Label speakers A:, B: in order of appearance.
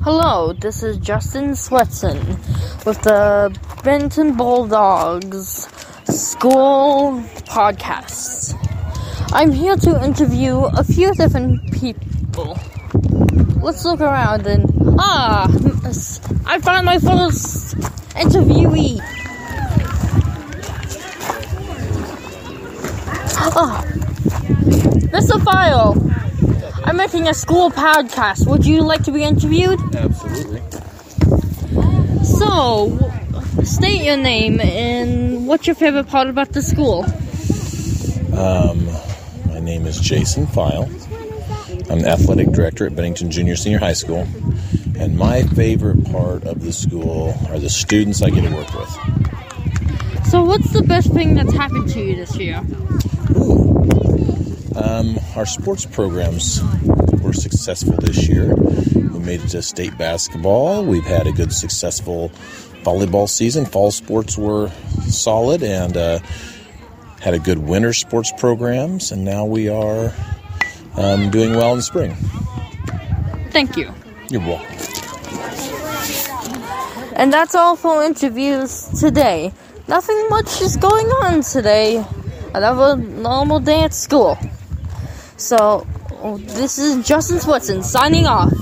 A: Hello, this is Justin Swetson with the Benton Bulldogs School Podcast. I'm here to interview a few different people. Let's look around and ah, I found my first interviewee. Ah, Mr. File, I'm making a school podcast. Would you like to be interviewed?
B: Absolutely.
A: So, state your name and what's your favorite part about the school?
B: Um, my name is Jason File. I'm the athletic director at Bennington Junior Senior High School. And my favorite part of the school are the students I get to work with.
A: So, what's the best thing that's happened to you this year?
B: Um, our sports programs were successful this year. We made it to state basketball. We've had a good, successful volleyball season. Fall sports were solid and uh, had a good winter sports programs. And now we are um, doing well in the spring.
A: Thank you.
B: You're welcome.
A: And that's all for interviews today. Nothing much is going on today. Another normal day at school. So, oh, this is Justin Swetson signing off.